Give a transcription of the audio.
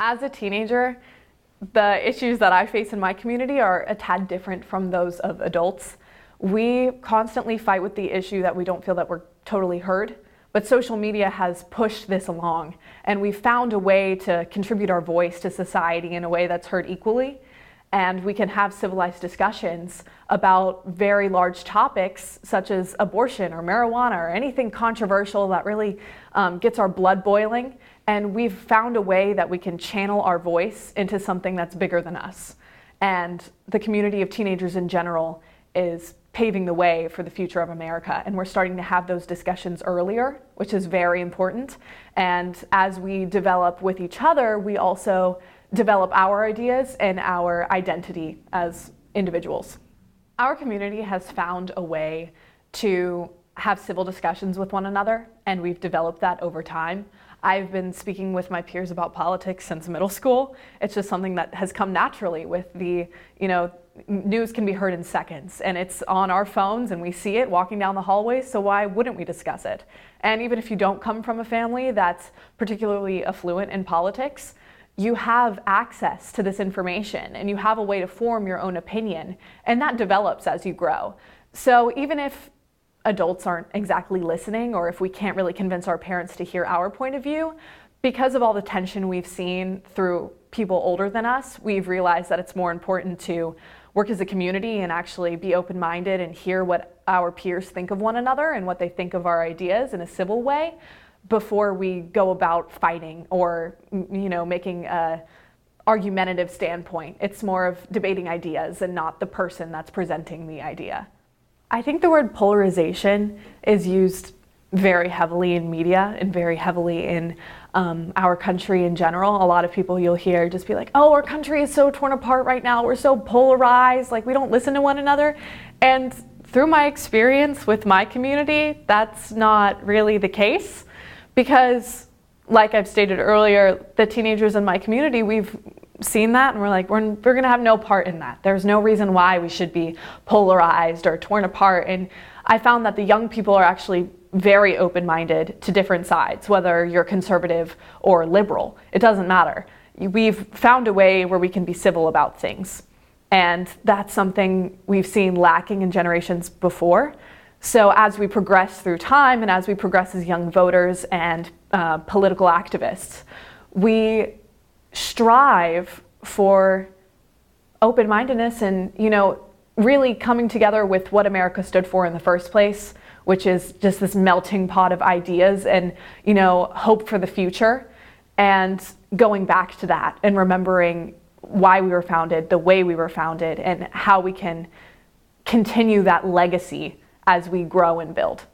As a teenager, the issues that I face in my community are a tad different from those of adults. We constantly fight with the issue that we don't feel that we're totally heard, but social media has pushed this along, and we've found a way to contribute our voice to society in a way that's heard equally. And we can have civilized discussions about very large topics such as abortion or marijuana or anything controversial that really um, gets our blood boiling and we've found a way that we can channel our voice into something that's bigger than us. And the community of teenagers in general is paving the way for the future of America. And we're starting to have those discussions earlier, which is very important. And as we develop with each other, we also develop our ideas and our identity as individuals. Our community has found a way to have civil discussions with one another, and we've developed that over time. I've been speaking with my peers about politics since middle school. It's just something that has come naturally with the, you know, news can be heard in seconds and it's on our phones and we see it walking down the hallway, so why wouldn't we discuss it? And even if you don't come from a family that's particularly affluent in politics, you have access to this information and you have a way to form your own opinion, and that develops as you grow. So even if adults aren't exactly listening or if we can't really convince our parents to hear our point of view, because of all the tension we've seen through people older than us, we've realized that it's more important to work as a community and actually be open minded and hear what our peers think of one another and what they think of our ideas in a civil way before we go about fighting or you know making a argumentative standpoint. It's more of debating ideas and not the person that's presenting the idea. I think the word polarization is used very heavily in media and very heavily in um, our country in general. A lot of people you'll hear just be like, oh, our country is so torn apart right now. We're so polarized. Like, we don't listen to one another. And through my experience with my community, that's not really the case because, like I've stated earlier, the teenagers in my community, we've seen that and we're like, we're, we're going to have no part in that. There's no reason why we should be polarized or torn apart. And I found that the young people are actually very open minded to different sides, whether you're conservative or liberal. It doesn't matter. We've found a way where we can be civil about things. And that's something we've seen lacking in generations before. So, as we progress through time and as we progress as young voters and uh, political activists, we strive for open mindedness and, you know, really coming together with what America stood for in the first place, which is just this melting pot of ideas and, you know, hope for the future. And going back to that and remembering why we were founded, the way we were founded, and how we can continue that legacy as we grow and build.